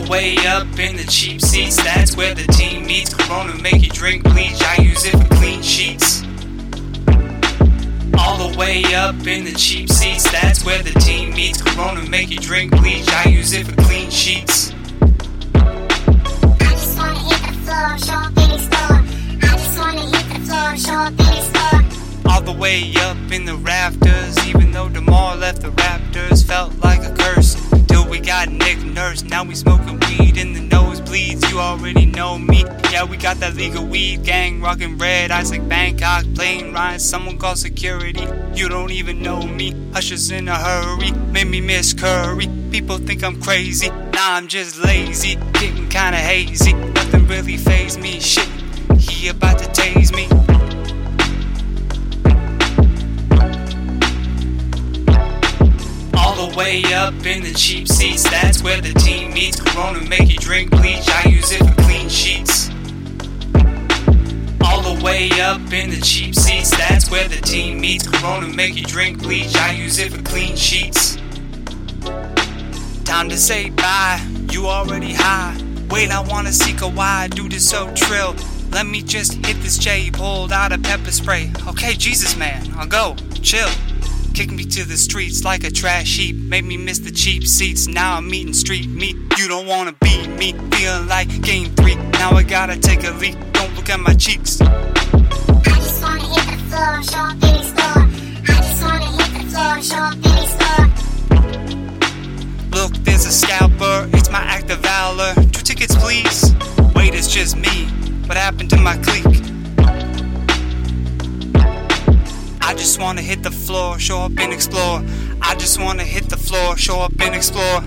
the way up in the cheap seats, that's where the team meets. Corona make you drink bleach, I use it for clean sheets. All the way up in the cheap seats, that's where the team meets. Corona make you drink bleach, I use it for clean sheets. I just wanna hit the floor, show up any store. I just wanna hit the floor, show up any store. All the way up in the rafters, even though DeMar left the Raptors, felt like a curse. Got Nick Nurse, now we smoking weed in the nosebleeds. You already know me. Yeah, we got that legal weed gang, rockin' red eyes like Bangkok, plane rides. Someone call security. You don't even know me. Ushers in a hurry, made me miss Curry. People think I'm crazy. Nah, I'm just lazy, getting kinda hazy. Nothing really phase me. Shit, he about to tase me. All the way up in the cheap seats, that's where the team meets. Corona make you drink bleach, I use it for clean sheets. All the way up in the cheap seats, that's where the team meets. Corona make you drink bleach, I use it for clean sheets. Time to say bye, you already high. Wait, I wanna see why do this so trill. Let me just hit this J, pulled out a pepper spray. Okay, Jesus man, I'll go, chill. Kick me to the streets like a trash heap. Made me miss the cheap seats. Now I'm eating street meat. You don't wanna beat me. Feeling like game three. Now I gotta take a leak. Don't look at my cheeks. I just wanna hit the floor, show up any store. I just wanna hit the floor, show up any store. Look, there's a scalper. It's my act of valor. Two tickets, please. Wait, it's just me. What happened to my clique? Just wanna hit the floor, show up and explore. I just wanna hit the floor, show up and explore.